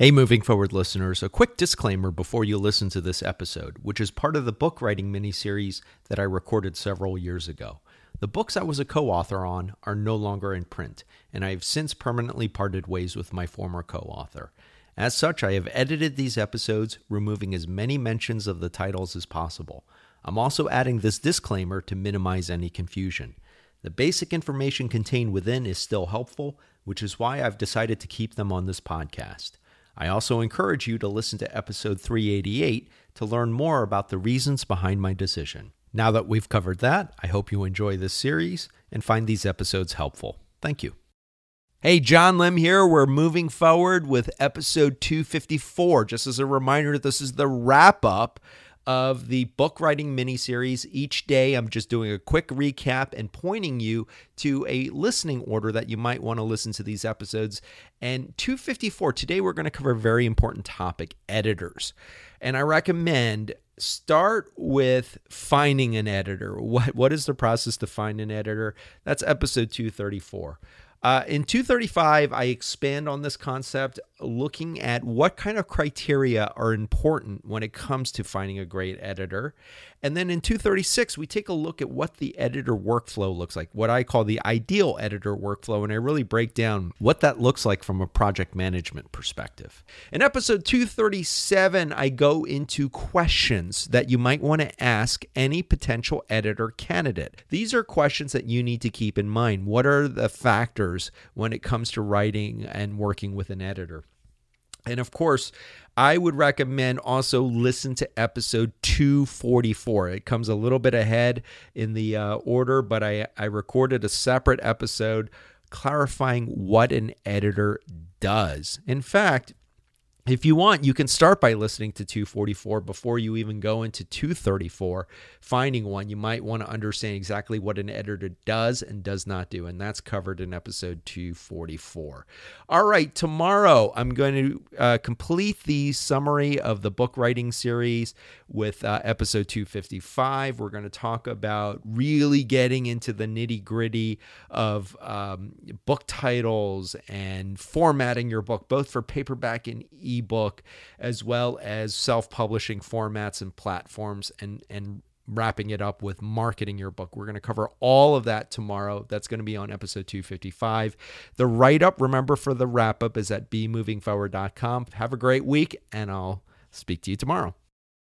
Hey, moving forward listeners, a quick disclaimer before you listen to this episode, which is part of the book writing miniseries that I recorded several years ago. The books I was a co author on are no longer in print, and I have since permanently parted ways with my former co author. As such, I have edited these episodes, removing as many mentions of the titles as possible. I'm also adding this disclaimer to minimize any confusion. The basic information contained within is still helpful, which is why I've decided to keep them on this podcast. I also encourage you to listen to episode 388 to learn more about the reasons behind my decision. Now that we've covered that, I hope you enjoy this series and find these episodes helpful. Thank you. Hey, John Lim here. We're moving forward with episode 254. Just as a reminder, this is the wrap up of the book writing mini series. Each day, I'm just doing a quick recap and pointing you to a listening order that you might want to listen to these episodes. And 254, today we're going to cover a very important topic editors. And I recommend start with finding an editor. What, what is the process to find an editor? That's episode 234. Uh, in 235, I expand on this concept, looking at what kind of criteria are important when it comes to finding a great editor. And then in 236, we take a look at what the editor workflow looks like, what I call the ideal editor workflow. And I really break down what that looks like from a project management perspective. In episode 237, I go into questions that you might want to ask any potential editor candidate. These are questions that you need to keep in mind. What are the factors when it comes to writing and working with an editor? And of course, I would recommend also listen to episode 244. It comes a little bit ahead in the uh, order, but I, I recorded a separate episode clarifying what an editor does. In fact, if you want, you can start by listening to 244 before you even go into 234, finding one. You might want to understand exactly what an editor does and does not do, and that's covered in episode 244. All right, tomorrow I'm going to uh, complete the summary of the book writing series with uh, episode 255. We're going to talk about really getting into the nitty gritty of um, book titles and formatting your book, both for paperback and ebook, as well as self-publishing formats and platforms, and and wrapping it up with marketing your book. We're going to cover all of that tomorrow. That's going to be on episode 255. The write up, remember, for the wrap up is at bemovingforward.com. Have a great week, and I'll speak to you tomorrow.